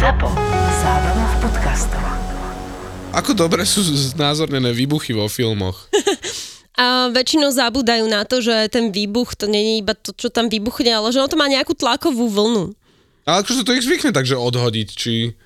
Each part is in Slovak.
ZAPO. Zábrná v podcastov. Ako dobre sú znázornené výbuchy vo filmoch. A väčšinou zabúdajú na to, že ten výbuch, to nie je iba to, čo tam vybuchne, ale že on to má nejakú tlakovú vlnu. Ale akože to ich zvykne takže odhodiť, či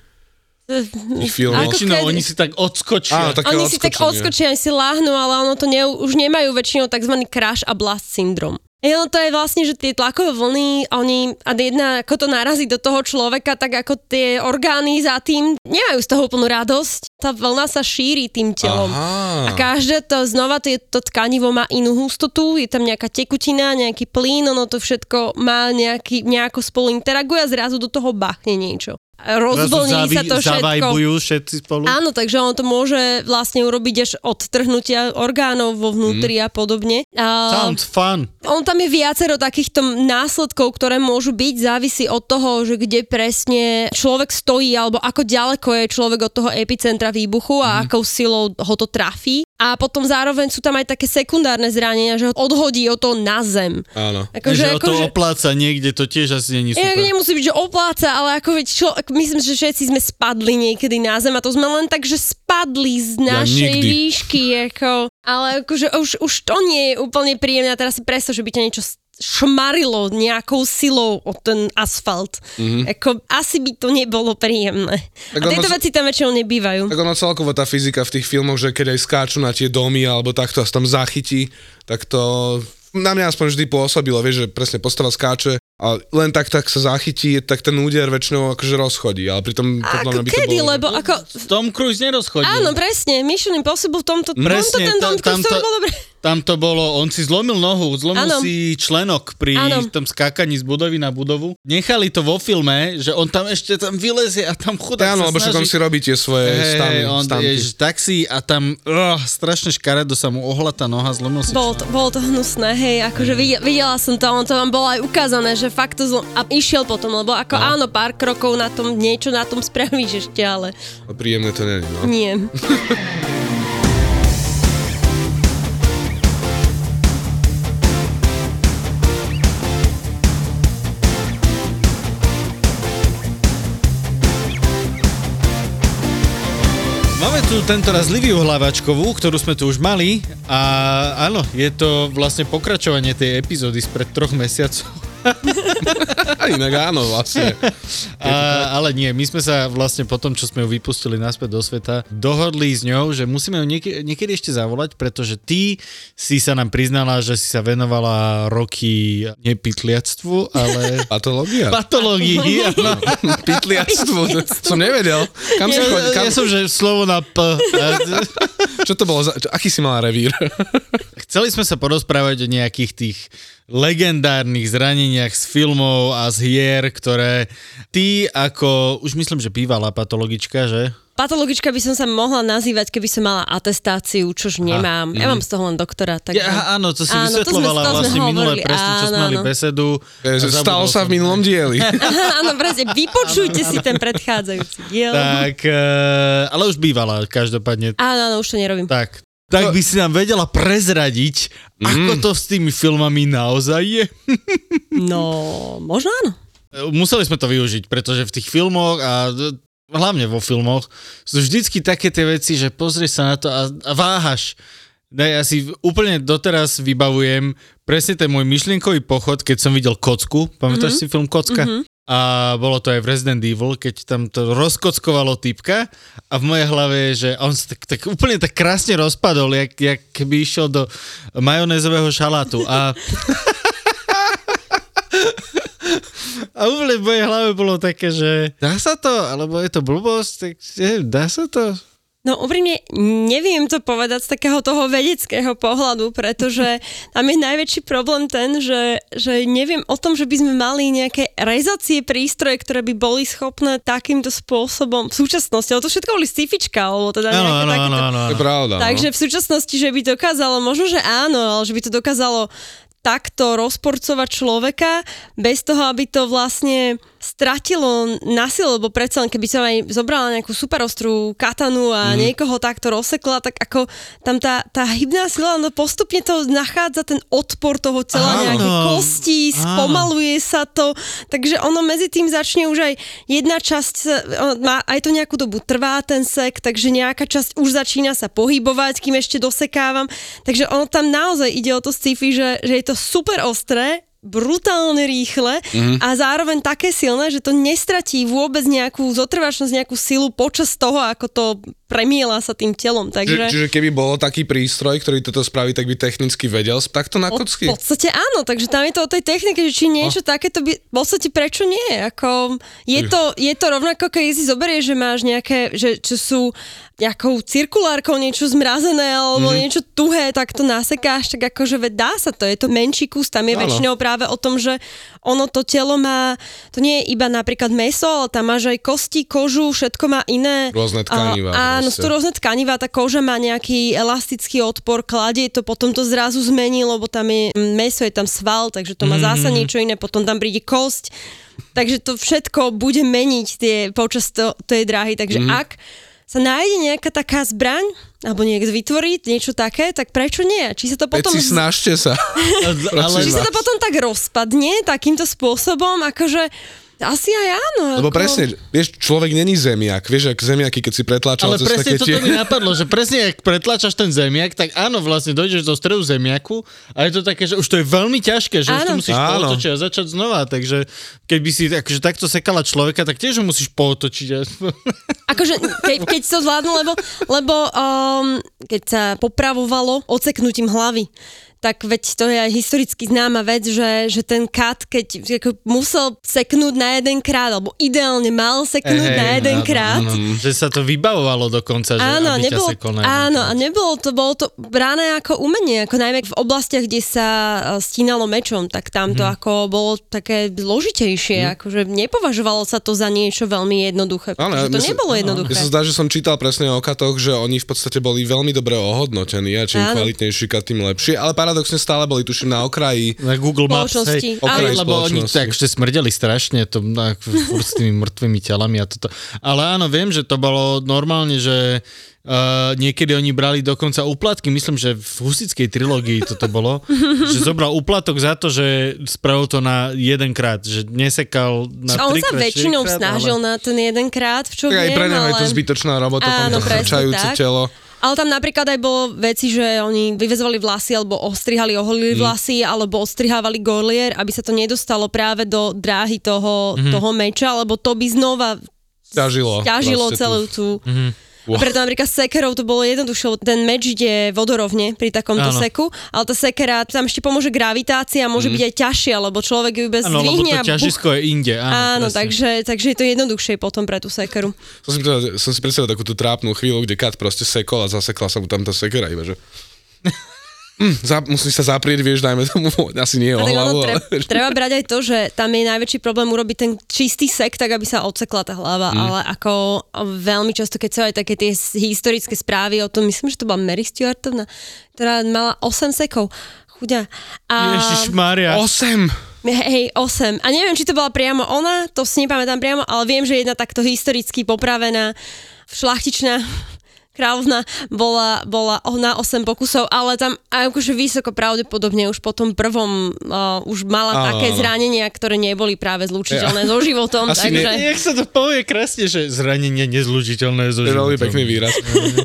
Ako Väčšinou oni si tak odskočia. Také Oni si tak odskočia, oni si láhnú, ale ono to ne, už nemajú väčšinou tzv. crash a blast syndrom. Ono to je vlastne, že tie tlakové vlny, oni, a jedna, ako to narazí do toho človeka, tak ako tie orgány za tým nemajú z toho úplnú radosť. Tá vlna sa šíri tým telom. Aha. A každé to, znova to, to tkanivo má inú hustotu, je tam nejaká tekutina, nejaký plyn, ono to všetko má nejaký, nejako spolu interaguje a zrazu do toho bachne niečo. Rozvlní zavi- sa to všetko. Všetci spolu. Áno, takže on to môže vlastne urobiť až odtrhnutia orgánov vo vnútri a podobne. A Sounds fun. on tam je viacero takýchto následkov, ktoré môžu byť, závisí od toho, že kde presne človek stojí, alebo ako ďaleko je človek od toho epicentra výbuchu a akou silou ho to trafí. A potom zároveň sú tam aj také sekundárne zranenia, že ho odhodí o to na zem. Áno. Akože, že o to akože- opláca niekde, to tiež asi není super. nemusí byť, že opláca, ale ako veď čo, ako myslím, že všetci sme spadli niekedy na zem a to sme len tak, že spadli z Ja našej nikdy. výšky, ako, ale akože už, už to nie je úplne príjemné a teraz si predstav, že by ťa niečo šmarilo nejakou silou o ten asfalt. Mm-hmm. Ako, asi by to nebolo príjemné. Tak a tieto ono- veci tam väčšinou nebývajú. Tak ono celkovo tá fyzika v tých filmoch, že keď aj skáču na tie domy alebo takto a sa tam zachytí, tak to na mňa aspoň vždy pôsobilo, vieš, že presne postava skáče a len tak tak sa zachytí, tak ten úder väčšinou akože rozchodí, ale pritom podľa mňa by to kedy, bolo... lebo ako... Tom Cruise nerozchodil. Áno, presne, Mission Impossible v tomto, v tomto Presne, ten Tom Cruise to bolo dobre. Tam to bolo, on si zlomil nohu, zlomil Áno. si členok pri Áno. tom skákaní z budovy na budovu. Nechali to vo filme, že on tam ešte tam vylezie a tam chudák Áno, lebo však on si robí tie svoje Hej, stany, on stanty. je taxi a tam oh, strašne škaredo sa mu ohla tá noha, zlomil si Bolo to, bolo to hnusné, hej, akože videla, videla som to, on to vám bolo aj ukázané, že fakt to zlo... A išiel potom, lebo ako No. áno, pár krokov na tom, niečo na tom spravíš ešte, ale Príjemné to nie no. nie. tu tento raz Liviu Hlavačkovú, ktorú sme tu už mali a áno, je to vlastne pokračovanie tej epizódy spred troch mesiacov. Inak áno, vlastne. A, ale nie, my sme sa vlastne po tom, čo sme ju vypustili naspäť do sveta, dohodli s ňou, že musíme ju niek- niekedy ešte zavolať, pretože ty si sa nám priznala, že si sa venovala roky nepitliactvu, ale Patológia. patológii. áno. Pitliactvo. Som nevedel. Kam si chodil? Kam, Ja som, že slovo na P. čo to bolo? Za, čo, aký si mala revír? Chceli sme sa porozprávať o nejakých tých legendárnych zraneniach z filmov a z hier, ktoré ty ako, už myslím, že bývalá patologička, že? Patologička by som sa mohla nazývať, keby som mala atestáciu, čož nemám. Ja mám z toho len doktora. Tak... Ja, áno, to si Áno, to sme- vysvetlovala to sme vlastne minulé, hovorili, presne, čo sme áno, mali áno. besedu. Je, A Stalo sa v minulom dieli. Áno, presne, vypočujte si ten predchádzajúci diel. Tak, eh, ale už bývala, každopádne. Áno, áno, už to nerobím. Tak. Tak by si nám vedela prezradiť, ako to s tými filmami naozaj je. No, možno áno. Museli sme to využiť, pretože v tých filmoch a hlavne vo filmoch sú vždycky také tie veci, že pozrieš sa na to a, a váhaš. Ne, ja si úplne doteraz vybavujem presne ten môj myšlienkový pochod, keď som videl Kocku. Pamätáš mm-hmm. si film Kocka? Mm-hmm. A bolo to aj v Resident Evil, keď tam to rozkockovalo typka a v mojej hlave je, že on sa tak, tak úplne tak krásne rozpadol, jak, jak keby išiel do majonézového šalátu. A A úplne v mojej hlave bolo také, že dá sa to, alebo je to blbosť, tak neviem, dá sa to? No úprimne neviem to povedať z takého toho vedeckého pohľadu, pretože tam je najväčší problém ten, že, že neviem o tom, že by sme mali nejaké rezacie prístroje, ktoré by boli schopné takýmto spôsobom v súčasnosti, ale to všetko boli scifička, alebo teda Áno, nejaké áno, takéto... áno, áno. To je pravda, Takže no. v súčasnosti, že by dokázalo, možno, že áno, ale že by to dokázalo takto rozporcovať človeka bez toho, aby to vlastne stratilo na silu, lebo predsa len keby som aj zobrala nejakú superostrú katanu a mm. niekoho takto rozsekla, tak ako tam tá, tá hybná sila, no postupne to nachádza ten odpor toho tela, Áno. nejaké kosti, Áno. spomaluje sa to, takže ono medzi tým začne už aj jedna časť, má aj to nejakú dobu trvá ten sek, takže nejaká časť už začína sa pohybovať, kým ešte dosekávam, takže ono tam naozaj ide o to sci-fi, že, že je to super ostré, brutálne rýchle mm-hmm. a zároveň také silné, že to nestratí vôbec nejakú zotrvačnosť, nejakú silu počas toho, ako to premiela sa tým telom. Takže... čiže keby bol taký prístroj, ktorý toto spraví, tak by technicky vedel takto na kocky? V podstate áno, takže tam je to o tej technike, že či niečo takéto by, v podstate prečo nie? Ako, je, to, je to rovnako, keď si zoberieš, že máš nejaké, že čo sú nejakou cirkulárkou niečo zmrazené alebo mm-hmm. niečo tuhé, tak to nasekáš, tak akože veď dá sa to, je to menší kus, tam je Áno. väčšinou práve o tom, že ono to telo má, to nie je iba napríklad meso, ale tam máš aj kosti, kožu, všetko má iné. Rôzne tkanivá A, áno, sú to rôzne tkanivá, tá koža má nejaký elastický odpor, kladie to, potom to zrazu zmení, lebo tam je mm, meso, je tam sval, takže to má zasa niečo iné, potom tam príde kosť. Takže to všetko bude meniť tie, počas to, tej dráhy. Takže ak sa nájde nejaká taká zbraň, alebo niekto vytvorí niečo také, tak prečo nie? Či sa to potom... Peci, snažte sa. ale, Či sa to potom tak rozpadne takýmto spôsobom, akože asi aj áno. Lebo ako... presne, vieš, človek není zemiak. Vieš, ak zemiaky, keď si pretláčal ale cez presne také toto mi napadlo, že presne ak pretlačaš ten zemiak, tak áno, vlastne dojdeš do stredu zemiaku a je to také, že už to je veľmi ťažké, že už to Áno. musíš Áno. pootočiť a začať znova, takže keby si akože takto sekala človeka, tak tiež musíš pootočiť. a- Akože, ke, keď to zvládnu, lebo, lebo um, keď sa popravovalo odseknutím hlavy, tak veď to je aj historicky známa vec, že, že ten kat, keď ako musel seknúť na jeden krát, alebo ideálne mal seknúť Hej, na jeden áno, krát. áno, že sa to vybavovalo dokonca, že Áno, aby nebolo, ťa sekol na jeden áno, krát. a nebolo to, bolo to brané ako umenie, ako najmä v oblastiach, kde sa eh, stínalo mečom, tak tam to Mhm. ako bolo také zložitejšie, akože nepovažovalo sa to za niečo veľmi jednoduché, Áno, pretože to sa- nebolo jednoduché. sa zdá, že som čítal presne o katoch, že oni v podstate boli veľmi dobre ohodnotení a čím Áno. kvalitnejší kat, tým lepšie. Ale paradoxne stále boli, tuším, na okraji. Na Google Maps, Spoločnosti. hej. Hej, lebo oni tak ešte smrdeli strašne to, na, s tými mŕtvými telami a toto. Ale áno, viem, že to bolo normálne, že Uh, niekedy oni brali dokonca úplatky, myslím, že v husickej trilógii toto bolo, že zobral úplatok za to, že spravil to na jeden krát, že nesekal na A on sa väčšinou štyrikrát, snažil ale... na ten jeden krát, v čo Tak aj viem, pre neho je to ale... zbytočná robota, Áno, tam to telo. Ale tam napríklad aj bolo veci, že oni vyvezovali vlasy, alebo ostrihali, oholili vlasy, alebo ostrihávali golier, aby sa to nedostalo práve do dráhy toho, toho meča, lebo to by znova Ťažilo. celú tú- tú... Wow. Preto napríklad s sekerou to bolo jednoduššie, lebo ten meč ide vodorovne pri takomto Áno. seku, ale tá sekera, tam ešte pomôže gravitácia, môže byť aj ťažšia, lebo človek ju bez Áno, lebo to a buch- ťažisko je inde. Áno, Áno, presne. takže, takže je to jednoduchšie potom pre tú sekeru. Som si, predstavil, som si predstavil takú tú trápnu chvíľu, kde kat proste sekol a zasekla sa mu tam tá sekera iba, že... Hm, za, musíš sa zaprieť, vieš, dajme tomu, asi nie o hlavu, ale... treba brať aj to, že tam je najväčší problém urobiť ten čistý sek, tak aby sa odsekla tá hlava, mm. ale ako veľmi často, keď sa aj také tie historické správy o tom, myslím, že to bola Mary Stuartovna, ktorá mala 8 sekov. Chuďa. A... Ježiš Maria. Osem! Hej, 8. A neviem, či to bola priamo ona, to si nepamätám priamo, ale viem, že jedna takto historicky popravená šlachtičná kráľovna bola, bola na 8 pokusov, ale tam aj akože vysoko pravdepodobne už po tom prvom uh, už mala Áno, také áno. zranenia, ktoré neboli práve zlučiteľné so životom, Asi takže... Jak sa to povie krásne, že zranenie nezlučiteľné so To je veľmi životom. pekný výraz.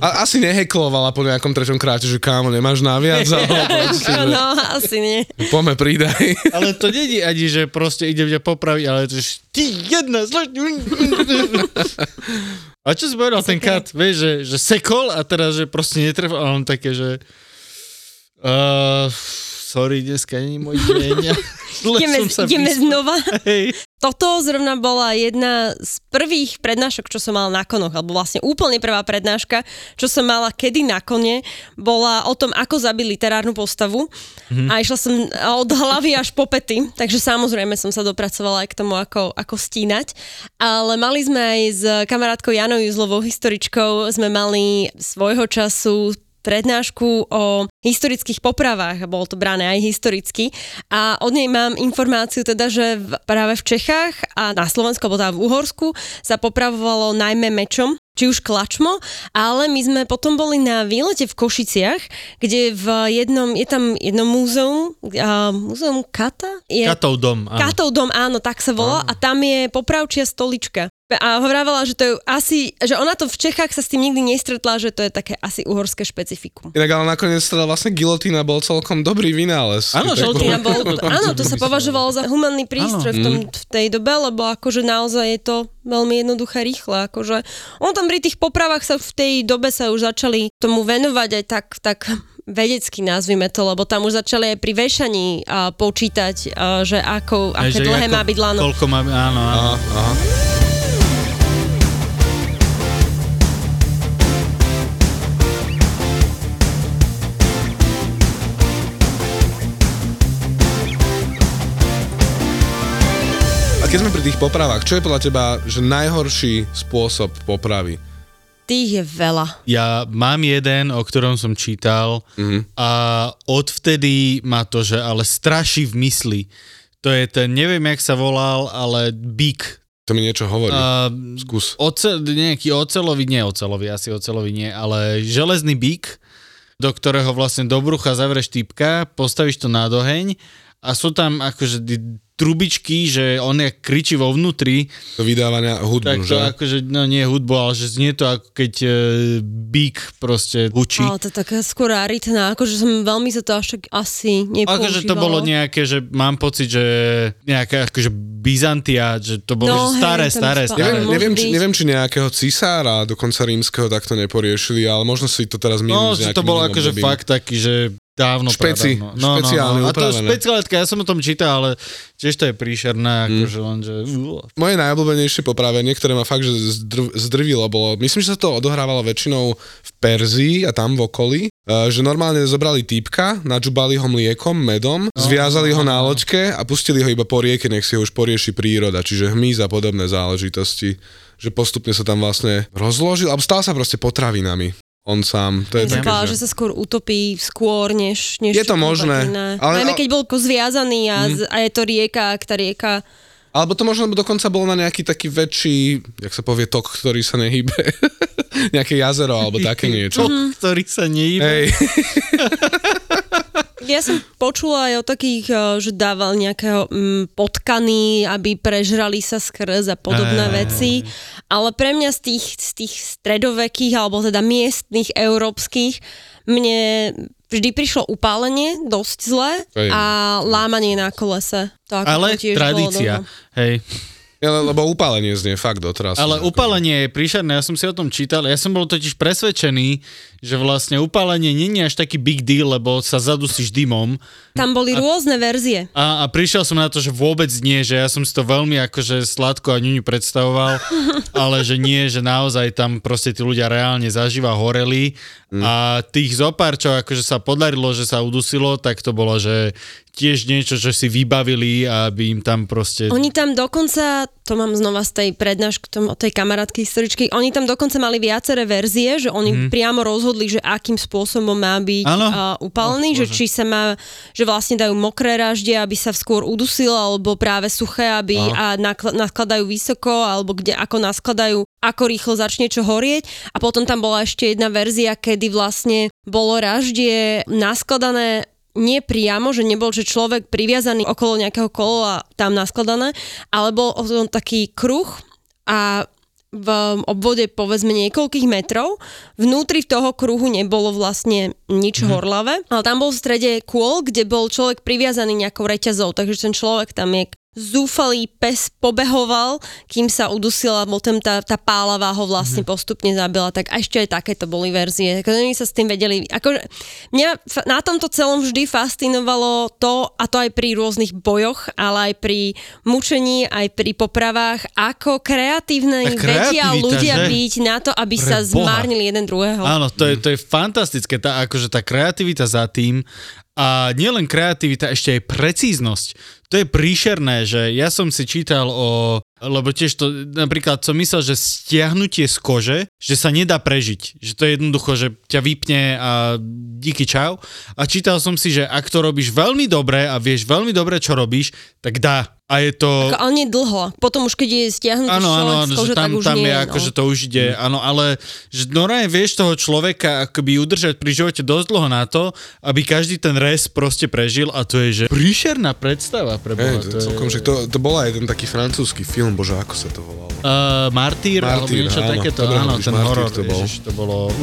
A, asi neheklovala po nejakom treťom kráte, že kámo, nemáš naviac, No, asi nie. poďme pridaj. Ale to není ani, že proste ide ťa popraviť, ale to je ty jedna zlož... A čo si povedal ten kat? Vieš, že, že sekol a teraz, že proste netrefil, a on také, že... Uh, sorry, dneska není môj deň. Ideme, ideme znova. Hej. Toto zrovna bola jedna z prvých prednášok, čo som mala na konoch, alebo vlastne úplne prvá prednáška, čo som mala kedy na kone, bola o tom, ako zabiť literárnu postavu Mhm. a išla som od hlavy až po pety, takže samozrejme som sa dopracovala aj k tomu, ako, ako stínať, ale mali sme aj s kamarátkou Janou Juzlovou, historičkou, sme mali svojho času prednášku o historických popravách, a bolo to brané aj historicky. A od nej mám informáciu teda, že v, práve v Čechách a na Slovensku, alebo teda v Uhorsku sa popravovalo najmä mečom, či už klačmo, ale my sme potom boli na výlete v Košiciach, kde v jednom, je tam jedno múzeum, uh, múzeum Kata? Je, Katov dom, áno. Katov dom, áno, tak sa volá a tam je popravčia stolička. A hovorila, že to je asi, že ona to v Čechách sa s tým nikdy nestretla, že to je také asi uhorské špecifikum. Inak ale nakoniec teda vlastne gilotína bol celkom dobrý vynález. Áno, Gilotína bol, to- áno, to sa považovalo za humanný prístroj v, tom, v tej dobe, lebo akože naozaj je to veľmi jednoduché, rýchle. Akože, on tam pri tých popravách sa v tej dobe sa už začali tomu venovať aj tak, tak vedecky nazvime to, lebo tam už začali aj pri vešaní a, počítať, že ako, aké že dlhé ako- má byť lano. Koľko má, áno, áno. Aha, aha. Keď sme pri tých popravách, čo je podľa teba že najhorší spôsob popravy? Tých je veľa. Ja mám jeden, o ktorom som čítal Mhm. a odvtedy ma to, že ale straší v mysli. To je ten, neviem, jak sa volal, ale Big. To mi niečo hovorí. Uh, Skús. oce, nejaký ocelový, nie ocelový, asi ocelový nie, ale železný bík, do ktorého vlastne do brucha zavrieš typka, postavíš to na doheň a sú tam akože trubičky, že on jak kričí vo vnútri, To vydávania hudbu, tak to že? akože, no nie hudbu, ale že znie to ako keď e, bík proste hučí. Ale to je taká skôr aritná, akože som veľmi sa to až tak asi nepoužívalo. Akože to bolo nejaké, že mám pocit, že nejaká akože Byzantia, že to bolo No, že staré, hej, staré, staré. Neviem, neviem, či, neviem, či nejakého cisára, dokonca rímskeho, takto neporiešili, ale možno si to teraz No, milím s že to bolo akože fakt taký, že dávno Špeci, pradávno. No, špeciálne no, no. A to je špeciáletka, ja som o tom čítal, ale tiež to je príšerné, Mm. akože len, že... Moje najobľúbenejšie popravenie, ktoré ma fakt že zdrv, zdrvilo, bolo, myslím, že sa to odohrávalo väčšinou v Perzii a tam v okolí, eh, že normálne zobrali týpka, nadžubali ho mliekom, medom, zviazali ho na loďke a pustili ho iba po rieke, nech si ho už porieši príroda, čiže hmyz a podobné záležitosti, že postupne sa tam vlastne rozložil, alebo stal sa proste potravinami. On sám, to je Ja také, že... že sa skôr utopí skôr, než, než Je to možné, iné. ale- Najmä keď bol zviazaný a, z, a je to rieka, ak tá rieka... Alebo to možno dokonca bolo na nejaký taký väčší, jak sa povie, tok, ktorý sa nehýbe. Nejaké jazero alebo také niečo. Tok, ktorý sa nejíbe. Hej, Ja som počula aj o takých, eh, že dával nejakého mm, potkany, aby prežrali sa skrz a podobné Aj, veci, ale pre mňa z tých, z tých stredovekých, alebo teda miestnych, európskych, mne vždy prišlo upálenie, dosť zlé, a lámanie na kolese. To ako Ale to tiež tradícia, hej. Ja, lebo upálenie znie fakt doteraz. Ale upálenie je príšerné, ja som si o tom čítal, ja som bol totiž presvedčený, že vlastne upálenie nie je až taký big deal, lebo sa zadusíš dymom Tam boli rôzne verzie. a, a prišiel som na to, že vôbec nie, že ja som si to veľmi akože sladko a ňuňu predstavoval, ale že nie, že naozaj tam proste tí ľudia reálne zaživa horeli a tých zopár, čo akože sa podarilo, že sa udusilo, tak to bolo, že tiež niečo, čo si vybavili, aby im tam proste... Oni tam dokonca, to mám znova z tej prednášky, tom- od tej kamarátky historičky, oni tam dokonca mali viaceré verzie, že oni priamo rozhodli, že akým spôsobom má byť Áno. uh, upálený, Oh, že Bože. či sa má, že vlastne dajú mokré raždie, aby sa skôr udusil, alebo práve suché, aby a nakl- nakladajú vysoko, alebo kde ako naskladajú, ako rýchlo začne čo horieť. A potom tam bola ešte jedna verzia, kedy vlastne bolo raždie naskladané nie priamo, že nebol, že človek priviazaný okolo nejakého kola tam naskladané, ale bol taký kruh a v obvode povedzme niekoľkých metrov. Vnútri toho kruhu nebolo vlastne nič mm-hmm. horlavé, ale tam bol v strede kôl, kde bol človek priviazaný nejakou reťazou, takže ten človek tam je zúfalý pes pobehoval, kým sa udusil a potom tá, tá pálava ho vlastne mm-hmm. postupne zabila. Tak a ešte aj takéto boli verzie. Ako oni sa s tým vedeli... Akože, mňa na tomto celom vždy fascinovalo to, a to aj pri rôznych bojoch, ale aj pri mučení, aj pri popravách, ako kreatívne vedia ľudia že? byť na to, aby Pre sa Boha. zmárnili jeden druhého. Áno, to je, to je fantastické, tá, akože tá kreativita za tým a nielen kreativita, ešte aj precíznosť. To je príšerné, že ja som si čítal o Lebo tiež to, napríklad som myslel, že stiahnutie z kože, že sa nedá prežiť. Že to je jednoducho, že ťa vypne a díky čau. A čítal som si, že ak to robíš veľmi dobre a vieš veľmi dobre, čo robíš, tak dá. A je to... Ako, ale nie dlho. Potom už keď je stiahnutý Áno, áno, človek áno, z že tam, tak už tam nie, je no. ako, že to už ide, áno, ale že normálne vieš toho človeka akoby udržať pri živote dosť dlho na to, aby každý ten res proste prežil a to je, že príšerná predstava pre Boha. Hej, to to, celkom, je... že to, to bola jeden taký francúzsky film, bože, ako sa to volalo. Uh, Martýr, alebo Martýr, niečo áno. takéto, áno, ten Martýr horor, to bol. Ježiš, to bolo...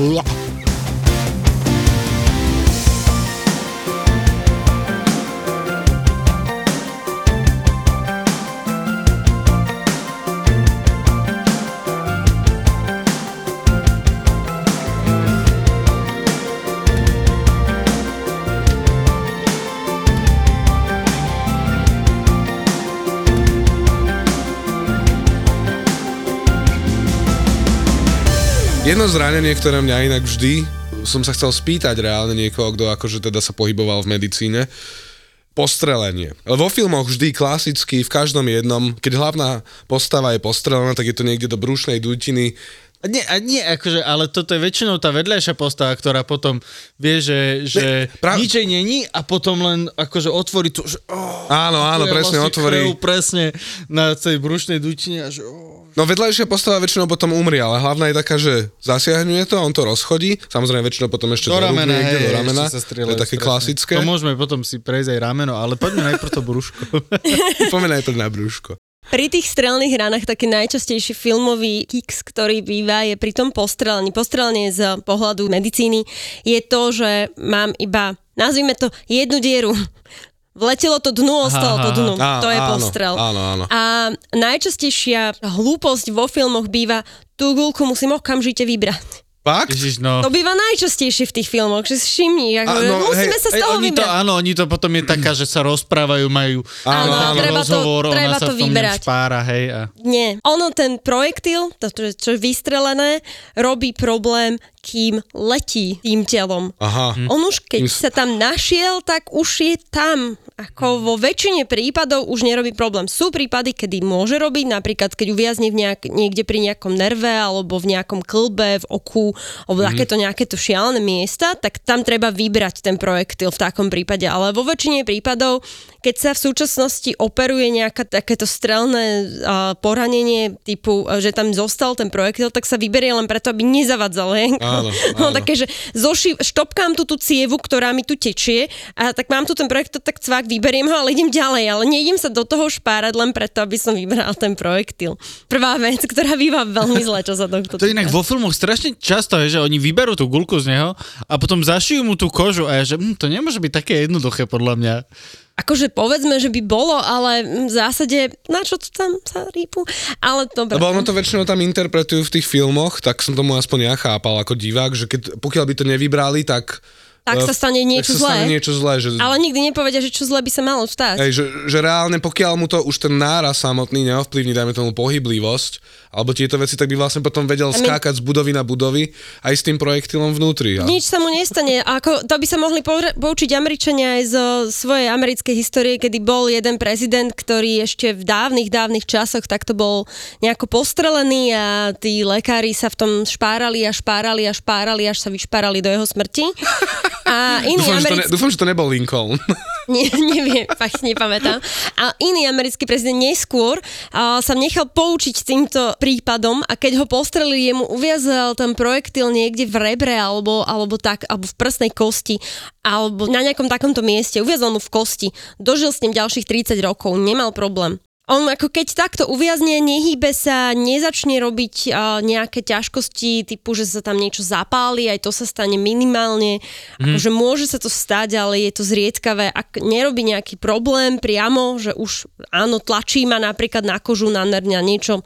Jedno zranenie, ktoré mňa inak vždy, som sa chcel spýtať reálne niekoho, kto akože teda sa pohyboval v medicíne, postrelenie. Vo filmoch vždy klasicky, v každom jednom, keď hlavná postava je postrelená, tak je to niekde do brušnej dutiny. Nie, a nie, akože, ale toto je väčšinou tá vedľajšia postava, ktorá potom vie, že, že práve- nič jej není a potom len akože otvorí to, že oh, Áno, áno, presne vlastne otvorí. krv presne na tej brušnej dutine a že oh. No vedľajšia postava väčšinou potom umrie, ale hlavná je taká, že zasiahňuje to, on to rozchodí, samozrejme väčšinou potom ešte do ramena, niekde, hej, do ramena, ešte sa to je také strašne. klasické. To môžeme potom si prejsť aj rameno, ale poďme najprv to brúško. Pomeň najprv na brúško. Pri tých strelných ranách taký najčastejší filmový kiks, ktorý býva, je pri tom postrelení. Postrelenie z pohľadu medicíny je to, že mám iba, nazvime to, jednu dieru. Vletelo to dnu, ostalo to dnu. Á, to je áno, postrel. áno, áno. A najčastejšia hlúposť vo filmoch býva, tú gulku musím okamžite vybrať. Fakt? Ježiš, no. To býva najčastejšie v tých filmoch, že si všimni, ako, A, no, musíme hej, sa z toho oni to, vybrať. áno, oni to potom je taká, že sa rozprávajú, majú Áno, Áno, áno. treba to- rozhovor, treba ona sa to v tom ňom vyberať. špára, hej. A... Nie. Ono ten projektil, to, čo, čo je vystrelené, robí problém, kým letí tým telom. Aha. On už keď sa tam našiel, tak už je tam. Ako vo väčšine prípadov už nerobí problém. Sú prípady, kedy môže robiť, napríklad keď uviazne v nejak, niekde pri nejakom nerve alebo v nejakom klbe, v oku, alebo mm. takéto nejaké to šialené miesta, tak tam treba vybrať ten projektil v takom prípade. Ale vo väčšine prípadov, keď sa v súčasnosti operuje nejaké takéto strelné uh, poranenie typu, uh, že tam zostal ten projektil, tak sa vyberie len preto, aby nezavadzal. Hej? Áno, No, áno. také, že zoši, štopkám tu tú cievu, ktorá mi tu tečie a tak mám tu ten projektil, tak cvak, vyberiem ho, ale idem ďalej, ale neidem sa do toho špárať len preto, aby som vybral ten projektil. Prvá vec, ktorá býva veľmi zle, čo sa tohto To inak týka. vo filmoch strašne často je, že oni vyberú tú gulku z neho a potom zašijú mu tú kožu a ja, že hm, to nemôže byť také jednoduché podľa mňa. Akože povedzme, že by bolo, ale v zásade, na čo to tam sa rýpu? Ale dobre. Lebo ono to väčšinou tam interpretujú v tých filmoch, tak som tomu aspoň ja chápal ako divák, že keď, pokiaľ by to nevybrali, tak... Tak eh, sa stane niečo tak sa stane zlé. niečo zlé, že... Ale nikdy nepovedia, že čo zle by sa malo stať. Hej, že, že reálne pokiaľ mu to už ten náraz samotný neovplyvní, dajme tomu pohyblivosť, alebo tieto veci, tak by vlastne potom vedel my- skákať z budovy na budovy aj s tým projektilom vnútri. A... Nič sa mu nestane. Ako, to by sa mohli poučiť Američania aj zo svojej americkej histórie, kedy bol jeden prezident, ktorý ešte v dávnych, dávnych časoch takto bol nejako postrelený a tí lekári sa v tom špárali a špárali a špárali, až sa vyšpárali do jeho smrti. A iný Dúfam, že to ne, americký... dúfam, že to nebol Lincoln. Nie, neviem, fakt si nepamätám. A iný americký prezident neskôr a, sa nechal poučiť týmto prípadom a keď ho postrelili, jemu uviazal ten projektil niekde v rebre alebo, alebo tak, alebo v prsnej kosti alebo na nejakom takomto mieste, uviazal mu v kosti. Dožil s ním ďalších 30 rokov, nemal problém. On ako keď takto uviazne, nehýbe sa, nezačne robiť uh, nejaké ťažkosti, typu, že sa tam niečo zapáli, aj to sa stane minimálne. Akože môže sa to stať, ale je to zriedkavé. Ak nerobí nejaký problém priamo, že už áno, tlačí ma napríklad na kožu, na nerňa, niečo.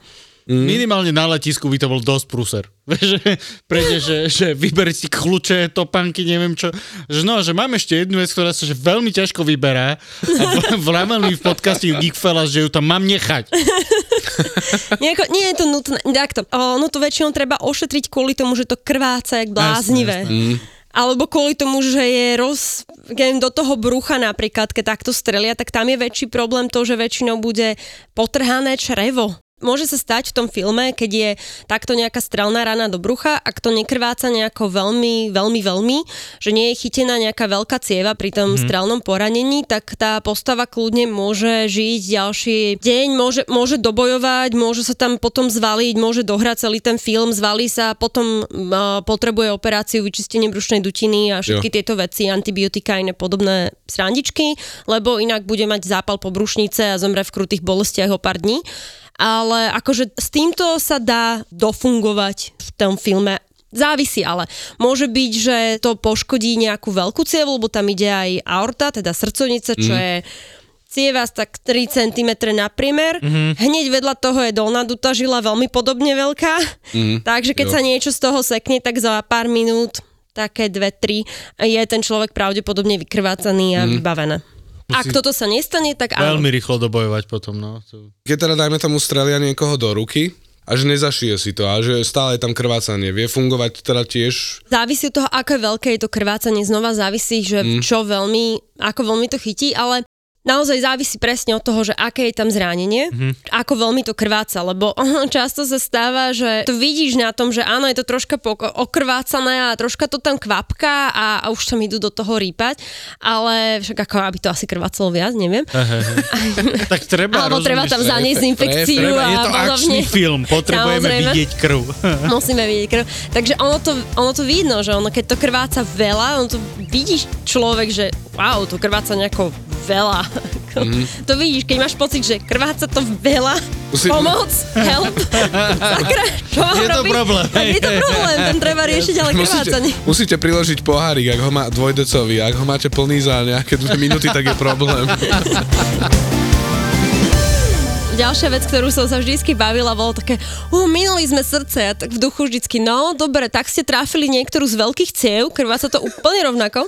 Mm. Minimálne na letisku by to bol dosť prúser. že prejde, že, že vyber si kľúče, topánky, neviem čo. Že no, že mám ešte jednu vec, ktorá sa že veľmi ťažko vyberá a vravel mi v podcaste Geekfellas, že ju tam mám nechať. Nejako, nie je to nutné. Takto, ono to väčšinou treba ošetriť kvôli tomu, že to krváca jak bláznivé. Alebo kvôli tomu, že je roz, keď do toho brucha napríklad, keď takto strelia, tak tam je väčší problém to, že väčšinou bude potrhané črevo. Môže sa stať v tom filme, keď je takto nejaká strelná rana do brucha, ak to nekrváca nejako veľmi, veľmi, veľmi, že nie je chytená nejaká veľká cieva pri tom mm-hmm. strelnom poranení, tak tá postava kľudne môže žiť ďalší deň, môže, môže dobojovať, môže sa tam potom zvaliť, môže dohrať celý ten film, zvalí sa, potom uh, potrebuje operáciu, vyčistenie brušnej dutiny a všetky jo. tieto veci, antibiotika a iné podobné srandičky, lebo inak bude mať zápal po brušnice a zomre v krutých bolestiach o pár dní ale akože s týmto sa dá dofungovať v tom filme. Závisí ale. Môže byť, že to poškodí nejakú veľkú cievu, lebo tam ide aj aorta, teda srdcovnica, čo mm. je cieva tak 3 cm na priemer. Mm-hmm. Hneď vedľa toho je dolná duta žila veľmi podobne veľká. Mm-hmm. Takže keď jo. sa niečo z toho sekne, tak za pár minút, také dve, tri, je ten človek pravdepodobne vykrvácaný a mm-hmm. vybavené. Ak toto sa nestane, tak áno. Veľmi rýchlo dobojovať potom, no. Keď teda dajme tomu strelia niekoho do ruky, a že nezašije si to a že stále je tam krvácanie. Vie fungovať teda tiež? Závisí od toho, ako je veľké je to krvácanie. Znova závisí, že mm. čo veľmi, ako veľmi to chytí, ale Naozaj závisí presne od toho, že aké je tam zranenie, mm-hmm. ako veľmi to krváca, lebo často sa stáva, že to vidíš na tom, že áno, je to troška okrvácané a troška to tam kvapka a, a už tam idú do toho rýpať, ale však ako aby to asi krvácalo viac, neviem. tak treba, Alebo treba tam zaniesť infekciu treba, a Je to akčný film, potrebujeme Samozrejme. vidieť krv. Musíme vidieť krv. Takže ono to, ono to vidno, že ono keď to krváca veľa, ono to vidíš človek, že wow, to krváca nejako veľa. Mm-hmm. To vidíš, keď máš pocit, že krváca to veľa, Musí... pomoc, help, sakra, čo mám Je to robiť? problém. je to problém, ten treba riešiť, ale krvácanie. Musíte, musíte priložiť pohárik, ak ho má dvojdecový, ak ho máte plný za nejaké dve minúty, tak je problém. ďalšia vec, ktorú som sa vždycky bavila, bolo také, uh, minuli sme srdce a tak v duchu vždycky, no dobre, tak ste tráfili niektorú z veľkých ciev, krvá sa to úplne rovnako.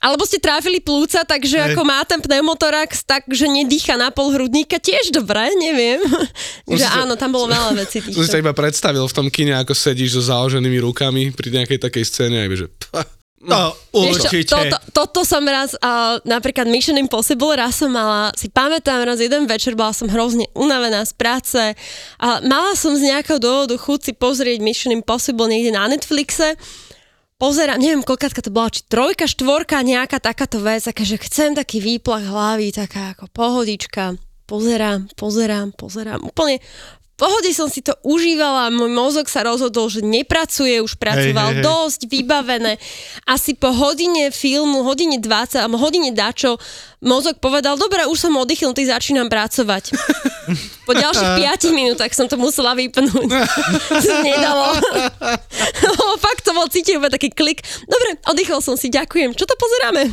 Alebo ste tráfili plúca, takže Hej. ako má ten pneumotorax, takže nedýcha na pol hrudníka, tiež dobré, neviem. že áno, tam bolo veľa vecí. Som si sa iba predstavil v tom kine, ako sedíš so založenými rukami pri nejakej takej scéne, aj že pah, No, určite. Toto, toto som raz, uh, napríklad Mission Impossible, raz som mala, si pamätám, raz jeden večer bola som hrozne unavená z práce a mala som z nejakého dôvodu chuť si pozrieť Mission Impossible niekde na Netflixe. Pozerám, neviem, koľkátka to bola, či trojka, štvorka, nejaká takáto vec, taká, že chcem taký výplach hlavy, taká ako pohodička, pozerám, pozerám, pozerám, úplne pohode som si to užívala, môj mozog sa rozhodol, že nepracuje, už pracoval hej, hej, hej. dosť, vybavené. Asi po hodine filmu, hodine 20, alebo hodine dačo, mozog povedal, dobre, už som oddychnutý, začínam pracovať. Po ďalších 5 minútach som to musela vypnúť. Nedalo. Fakt to bol cítiť iba taký klik. Dobre, oddychol som si, ďakujem. Čo to pozeráme?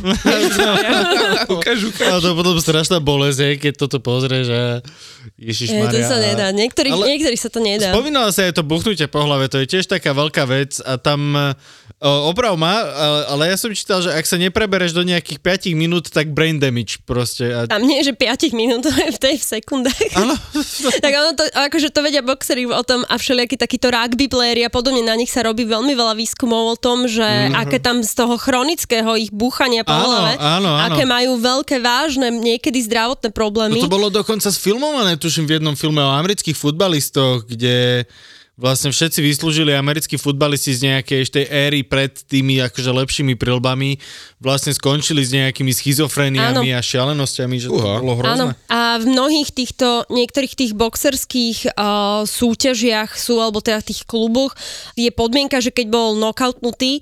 ukáž, ukáž. A to potom strašná bolesť, keď toto pozrieš a Ježiš e, To sa nedá. Niektorých, ale niektorých sa to nedá. Spomínala sa aj to buchnutie po hlave, to je tiež taká veľká vec a tam o, oprav ma, ale, ale ja som čítal, že ak sa neprebereš do nejakých 5 minút, tak brain damage proste. A... Tam nie, že 5 minút, to je v tej v sekundách. Áno. tak ono to, akože to vedia boxery o tom a všelijakí takíto rugby playeri a podobne, na nich sa robí veľmi veľa výskumov o tom, že mm-hmm. aké tam z toho chronického ich búchania po áno, hlave, áno, áno. aké majú veľké, vážne, niekedy zdravotné problémy. No to bolo dokonca sfilmované, tuším, v jednom filme o amerických futbalistoch, kde vlastne všetci vyslúžili americkí futbalisti z nejakej ešte éry pred tými akože lepšími prilbami, vlastne skončili s nejakými schizofréniami a šialenosťami, že to bolo hrozné. Áno. A v mnohých týchto, niektorých tých boxerských uh, súťažiach sú, alebo teda v tých kluboch, je podmienka, že keď bol knockoutnutý,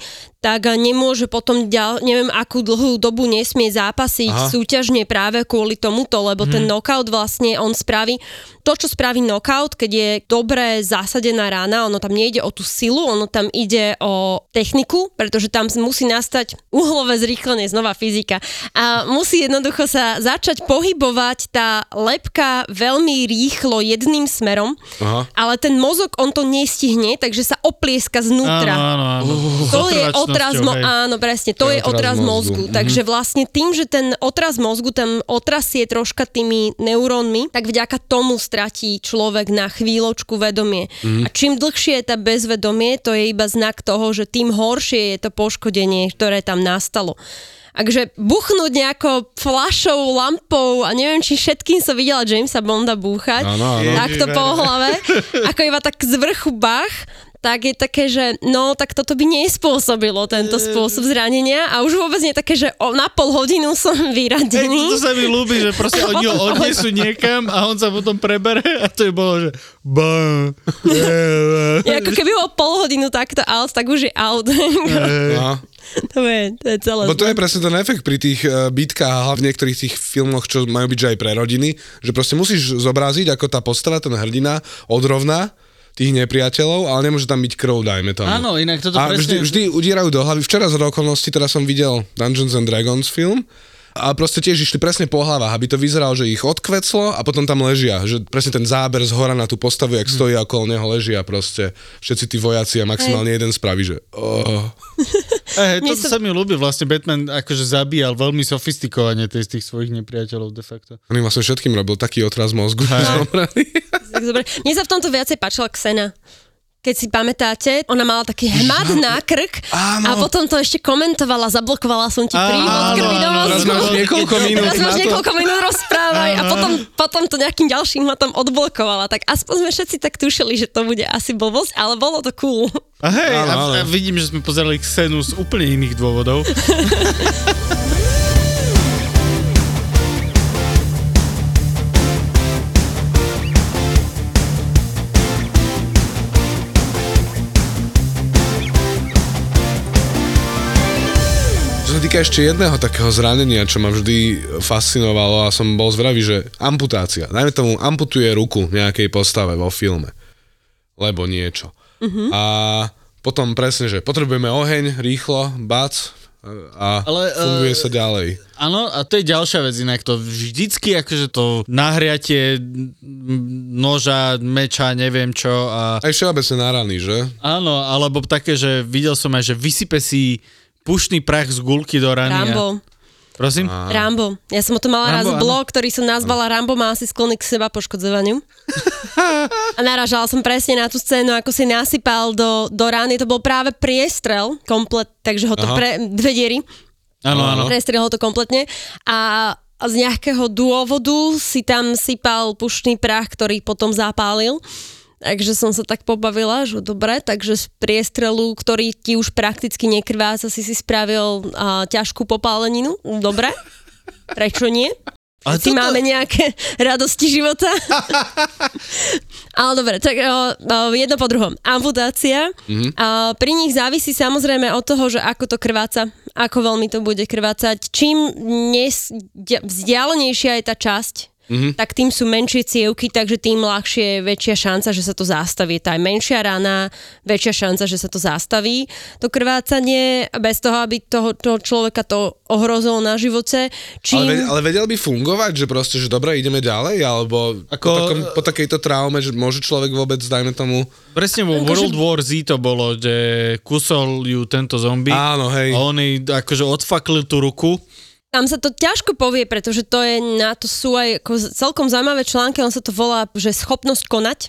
tak nemôže potom, ďal, neviem akú dlhú dobu nesmie zápasiť Aha. súťažne práve kvôli tomuto, lebo hmm. ten knockout vlastne on spraví, to čo spraví knockout, keď je dobre zasadená rána, ono tam nejde o tú silu, ono tam ide o techniku, pretože tam musí nastať uhlové zrýchlenie, znova fyzika. A musí jednoducho sa začať pohybovať tá lepka veľmi rýchlo jedným smerom, Aha. ale ten mozog on to nestihne, takže sa oplieska znútra. Áno, áno, áno. To je o otraz, mo- hej. áno, presne, to, To je je otraz otraz mozgu. mozgu. Mhm. Takže vlastne tým, že ten otraz mozgu, ten otrasie troška tými neurónmi, tak vďaka tomu stratí človek na chvíľočku vedomie. Mhm. A čím dlhšie je tá bezvedomie, to je iba znak toho, že tým horšie je to poškodenie, ktoré tam nastalo. Takže buchnúť nejakou flašou, lampou a neviem, či všetkým som videla Jamesa Bonda búchať, Áno, áno. takto po hlave, ako iba tak z vrchu bach, tak je také, že no, tak toto by nespôsobilo tento spôsob zranenia a už vôbec nie je také, že o, na pol hodinu som vyradený. to sa mi ľúbi, že proste oni ho odnesú niekam a on sa potom prebere a to je bolo, že bá, Je ako keby bol pol hodinu takto out, tak už je out. No. to, je, to je celé. Bo to je presne ten efekt pri tých uh, bitkách a hlavne v niektorých tých filmoch, čo majú byť že aj pre rodiny, že proste musíš zobraziť, ako tá postava, ten hrdina odrovná tých nepriateľov, ale nemôže tam byť krv, dajme tomu. Áno, inak toto a vždy, presne... vždy udierajú do hlavy. Včera z okolností teda som videl Dungeons and Dragons film a proste tiež išli presne po hlavách, aby to vyzeralo, že ich odkveclo a potom tam ležia. Že presne ten záber z hora na tú postavu, jak stojí a okolo neho ležia proste všetci tí vojaci a maximálne jeden spraví, že oh. Hej, Mne toto sa- mi ľúbi, vlastne Batman akože zabíjal veľmi sofistikovane tých, tých svojich nepriateľov de facto. On im vlastne všetkým robil taký otraz mozgu. zomreli. Tak dobre. Mne sa v tomto viacej páčila Xena. Keď si pamätáte, ona mala taký hmat na krk Áno. a potom to ešte komentovala, zablokovala som ti prívod krvi do mozgu. Teraz máš niekoľko minút Teraz máš niekoľko minút rozprávaj a potom, potom to nejakým ďalším hmatom odblokovala. Tak aspoň sme všetci tak tušili, že to bude asi blbosť, ale bolo to cool. A hej, Áno, áno. a vidím, že sme pozerali scénu z úplne iných dôvodov. sa týka ešte jedného takého zranenia, čo ma vždy fascinovalo a som bol zvedavý, že amputácia. Dajme tomu, amputuje ruku nejakej postave vo filme. Lebo niečo. Uh-huh. A potom presne, že potrebujeme oheň, rýchlo, bac a Ale, funguje eh, sa ďalej. Áno, a to je ďalšia vec, inak to vždycky akože to nahriatie noža, meča, neviem čo a Aj všeobecne na rany, že? áno, alebo také, že videl som aj, že vysype si pušný prach z gulky do rany. a- Rambo. Prosím? A- Rambo. Ja som o tom mala raz Rambo, áno. blog, ktorý som nazvala Rambo má asi sklony k seba poškodzovaniu. A naražala som presne na tú scénu, ako si nasypal do, do rány. To bol práve priestrel komplet, takže ho to Aha. pre, dve diery. Áno, áno. Prestrel ho to kompletne. A a z nejakého dôvodu si tam sypal pušný prach, ktorý potom zapálil. Takže som sa tak pobavila, že dobre, takže z priestrelu, ktorý ti už prakticky nekrváca, si si spravil a, ťažkú popáleninu. Dobre, prečo nie? Ale Všetci toto- máme nejaké radosti života. Ale dobre, tak o, o, jedno po druhom. Amputácia. Mm-hmm. A pri nich závisí samozrejme od toho, že ako to krváca, ako veľmi to bude krvácať. Čím nes, dia- vzdialenejšia je tá časť, mm-hmm. tak tým sú menšie cievky, takže tým ľahšie je väčšia šanca, že sa to zastaví. Tá je menšia rana, väčšia šanca, že sa to zastaví. To krvácanie bez toho, aby toho, toho človeka to ohrozilo na živote. Čím... Ale, ve- ale vedel by fungovať, že proste, že dobre, ideme ďalej, alebo Ako- po, takom, po takejto traume, že môže človek vôbec, dajme tomu... Presne vo Akože- World War Z to bolo, že kusol ju tento zombie Áno, hej. a on jej akože odfaklil tú ruku. Tam sa to ťažko povie, pretože to je, na to sú aj ako celkom zaujímavé články, on sa to volá, že schopnosť konať.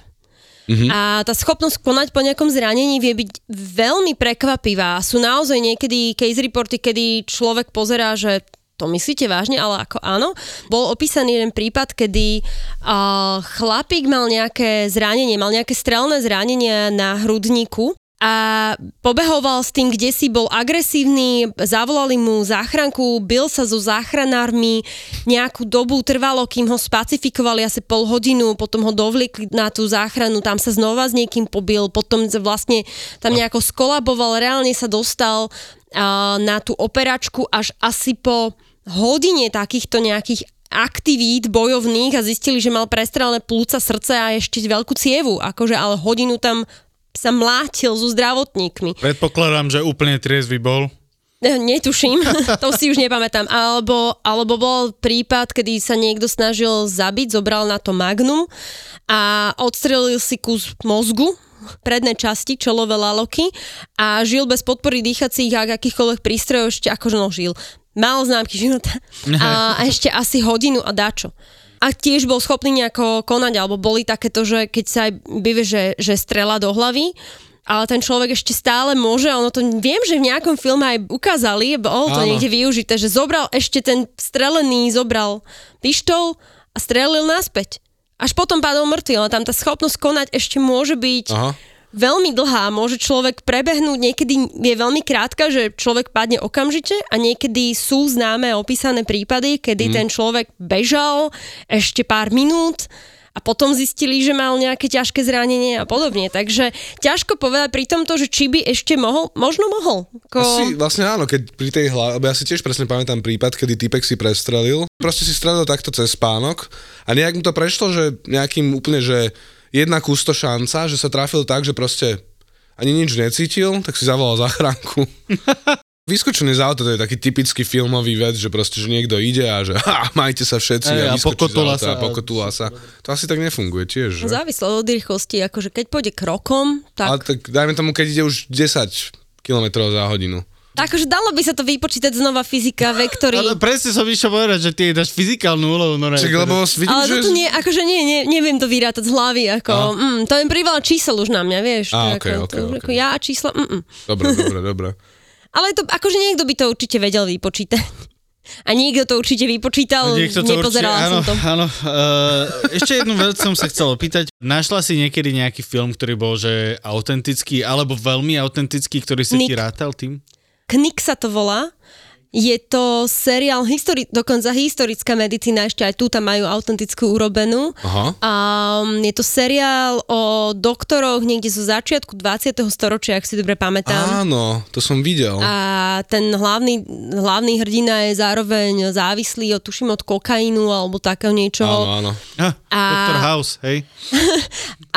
Mm-hmm. A tá schopnosť konať po nejakom zranení vie byť veľmi prekvapivá. Sú naozaj niekedy case reporty, kedy človek pozerá, že to myslíte vážne, ale ako áno. Bol opísaný jeden prípad, kedy uh, chlapík mal nejaké zranenie, mal nejaké strelné zranenie na hrudníku a pobehoval s tým, kde si bol agresívny, zavolali mu záchranku, bil sa so záchranármi, nejakú dobu trvalo, kým ho spacifikovali asi pol hodinu, potom ho dovliekli na tú záchranu, tam sa znova s niekým pobil, potom vlastne tam nejako skolaboval, reálne sa dostal na tú operačku až asi po hodine takýchto nejakých aktivít bojovných a zistili, že mal prestrelené plúca, srdce a ešte veľkú cievu, akože ale hodinu tam sa mlátil so zdravotníkmi. Predpokladám, že úplne triezvy bol. Eh, Netuším, to si už nepamätám. Alebo, alebo bol prípad, kedy sa niekto snažil zabiť, zobral na to magnum a odstrelil si kus mozgu predné časti, čelové laloky a žil bez podpory dýchacích a akýchkoľvek prístrojov ešte akože no žil. Mal známky života a, a ešte asi hodinu a dačo. A tiež bol schopný nejako konať, alebo boli takéto, že keď sa aj byve, že, že strela do hlavy, ale ten človek ešte stále môže, ono to viem, že v nejakom filme aj ukázali, bolo to Áno. niekde využité, že zobral ešte ten strelený, zobral pištol a strelil naspäť. Až potom padol mŕtvy, ale tam tá schopnosť konať ešte môže byť Aha. Veľmi dlhá. Môže človek prebehnúť, niekedy je veľmi krátka, že človek padne okamžite a niekedy sú známe opísané prípady, kedy mm. ten človek bežal ešte pár minút a potom zistili, že mal nejaké ťažké zranenie a podobne. Takže ťažko povedať pri tomto, že či by ešte mohol, možno mohol. Ko... Asi vlastne áno, keď pri tej hlave, ja si tiež presne pamätám prípad, kedy typek si prestrelil, proste si strelil takto cez spánok a nejak mu to prešlo, že nejakým úplne, že jedna kusto šanca, že sa trafil tak, že proste ani nič necítil, tak si zavolal záchranku. Vyskočený z auta, to je taký typický filmový vec, že proste, že niekto ide a že ha, majte sa všetci Ej, a, a pokotula auta sa. a pokotula sa. To asi tak nefunguje tiež, že? Závislo od rýchlosti, akože keď pôjde krokom, Ale tak, tak dajme tomu, keď ide už 10 km za hodinu. Akože dalo by sa to vypočítať znova fyzika, vektory. Ale presne som išiel povedať, že ty dáš fyzikálnu úlohu. No, Čak, lebo vidím, Ale že... to tu nie, akože nie, nie, neviem to vyrátať z hlavy, ako, mm, to je priveľa čísel už na mňa, vieš. Á, to, ok, ako, ok, to, ok. ako ja a čísla, mm, mm. Dobre, dobre, dobre. Ale to, akože niekto by to určite vedel vypočítať. A niekto to určite vypočítal, Niekto to nepozerala určite, áno, som to. áno. Uh, ešte jednu vec som sa chcel opýtať. Našla si niekedy nejaký film, ktorý bol že autentický, alebo veľmi autentický, ktorý si ti Nick. rátal tým? Knik sa to volá. Je to seriál, histori- dokonca historická medicína, ešte aj tu tam majú autentickú urobenú. Aha. A um, je to seriál o doktoroch niekde zo začiatku 20. storočia, ak si dobre pamätám. Áno, to som videl. A ten hlavný, hlavný hrdina je zároveň závislý, od, tuším, od kokainu alebo takého niečoho. Áno, áno. Ah, A- Dr. House, hej?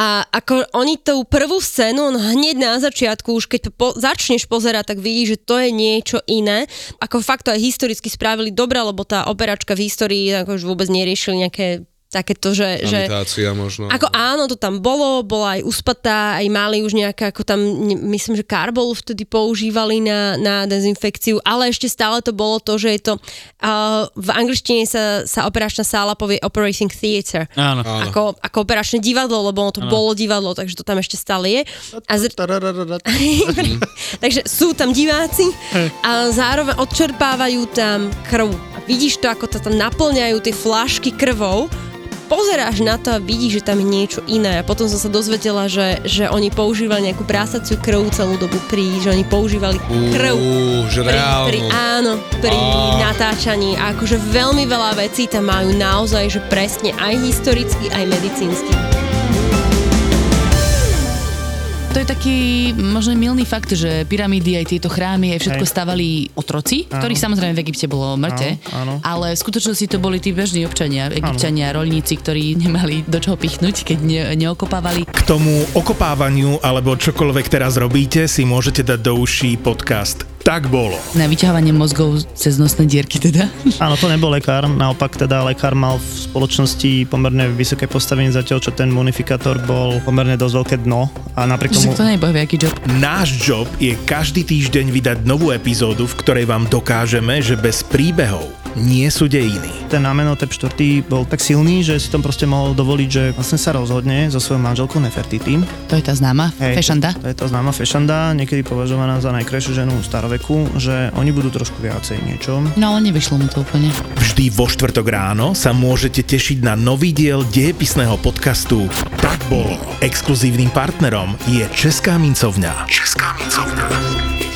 A ako oni tú prvú scénu, on hneď na začiatku, už keď po, začneš pozerať, tak vidíš, že to je niečo iné. Ako fakt to aj historicky spravili. Dobre, lebo tá operačka v histórii ako už vôbec neriešili nejaké takéto, že... že možno. ako áno, to tam bolo, bola aj uspatá, aj mali už nejaké, ako tam, ne, myslím, že karbolu vtedy používali na, na dezinfekciu, ale ešte stále to bolo to, že je to, uh, v angličtine sa, sa operačná sála povie operating theatre. Áno. Áno. Ako, ako operačné divadlo, lebo ono to bolo divadlo, takže to tam ešte stále je. A z... takže sú tam diváci a zároveň odčerpávajú tam krv. A vidíš to, ako to tam naplňajú tie flašky krvou pozeráš na to a vidíš, že tam je niečo iné. A potom som sa dozvedela, že, že oni používali nejakú prásaciu krv celú dobu pri, že oni používali krv Uú, že pri, pri, áno, pri Á. natáčaní. A akože veľmi veľa vecí tam majú naozaj, že presne aj historicky, aj medicínsky. To je taký možno milný fakt, že pyramídy aj tieto chrámy aj všetko Hej. stavali otroci, ktorých samozrejme v Egypte bolo mŕte, Áno, áno. ale v skutočnosti to boli tí bežní občania, egyptiania, rolníci, ktorí nemali do čoho pichnúť, keď ne, neokopávali. K tomu okopávaniu alebo čokoľvek teraz robíte si môžete dať do uší podcast Tak bolo. Na vyťahovanie mozgov cez nosné dierky teda. Áno, to nebol lekár, naopak teda lekár mal v spoločnosti pomerne vysoké postavenie zatiaľ, čo ten munifikátor bol pomerne dosť veľké dno a napriek tomu... to bohvie, aký job. Náš job je každý týždeň vydať novú epizódu, v ktorej vám dokážeme, že bez príbehov nie sú dejiny. Ten Amenhotep 4 bol tak silný, že si to proste mohol dovoliť, že vlastne sa rozhodne so svojou manželkou Nefertiti. To je tá známa Hej, fešanda. To je tá známa fešanda, niekedy považovaná za najkrajšiu ženu staroveku, že oni budú trošku viacej niečo. No ale nevyšlo mu to úplne. Vždy vo štvrtok ráno sa môžete tešiť na nový diel dejepisného podcastu Tak bolo. Exkluzívnym partnerom je Česká mincovňa. Česká mincovňa.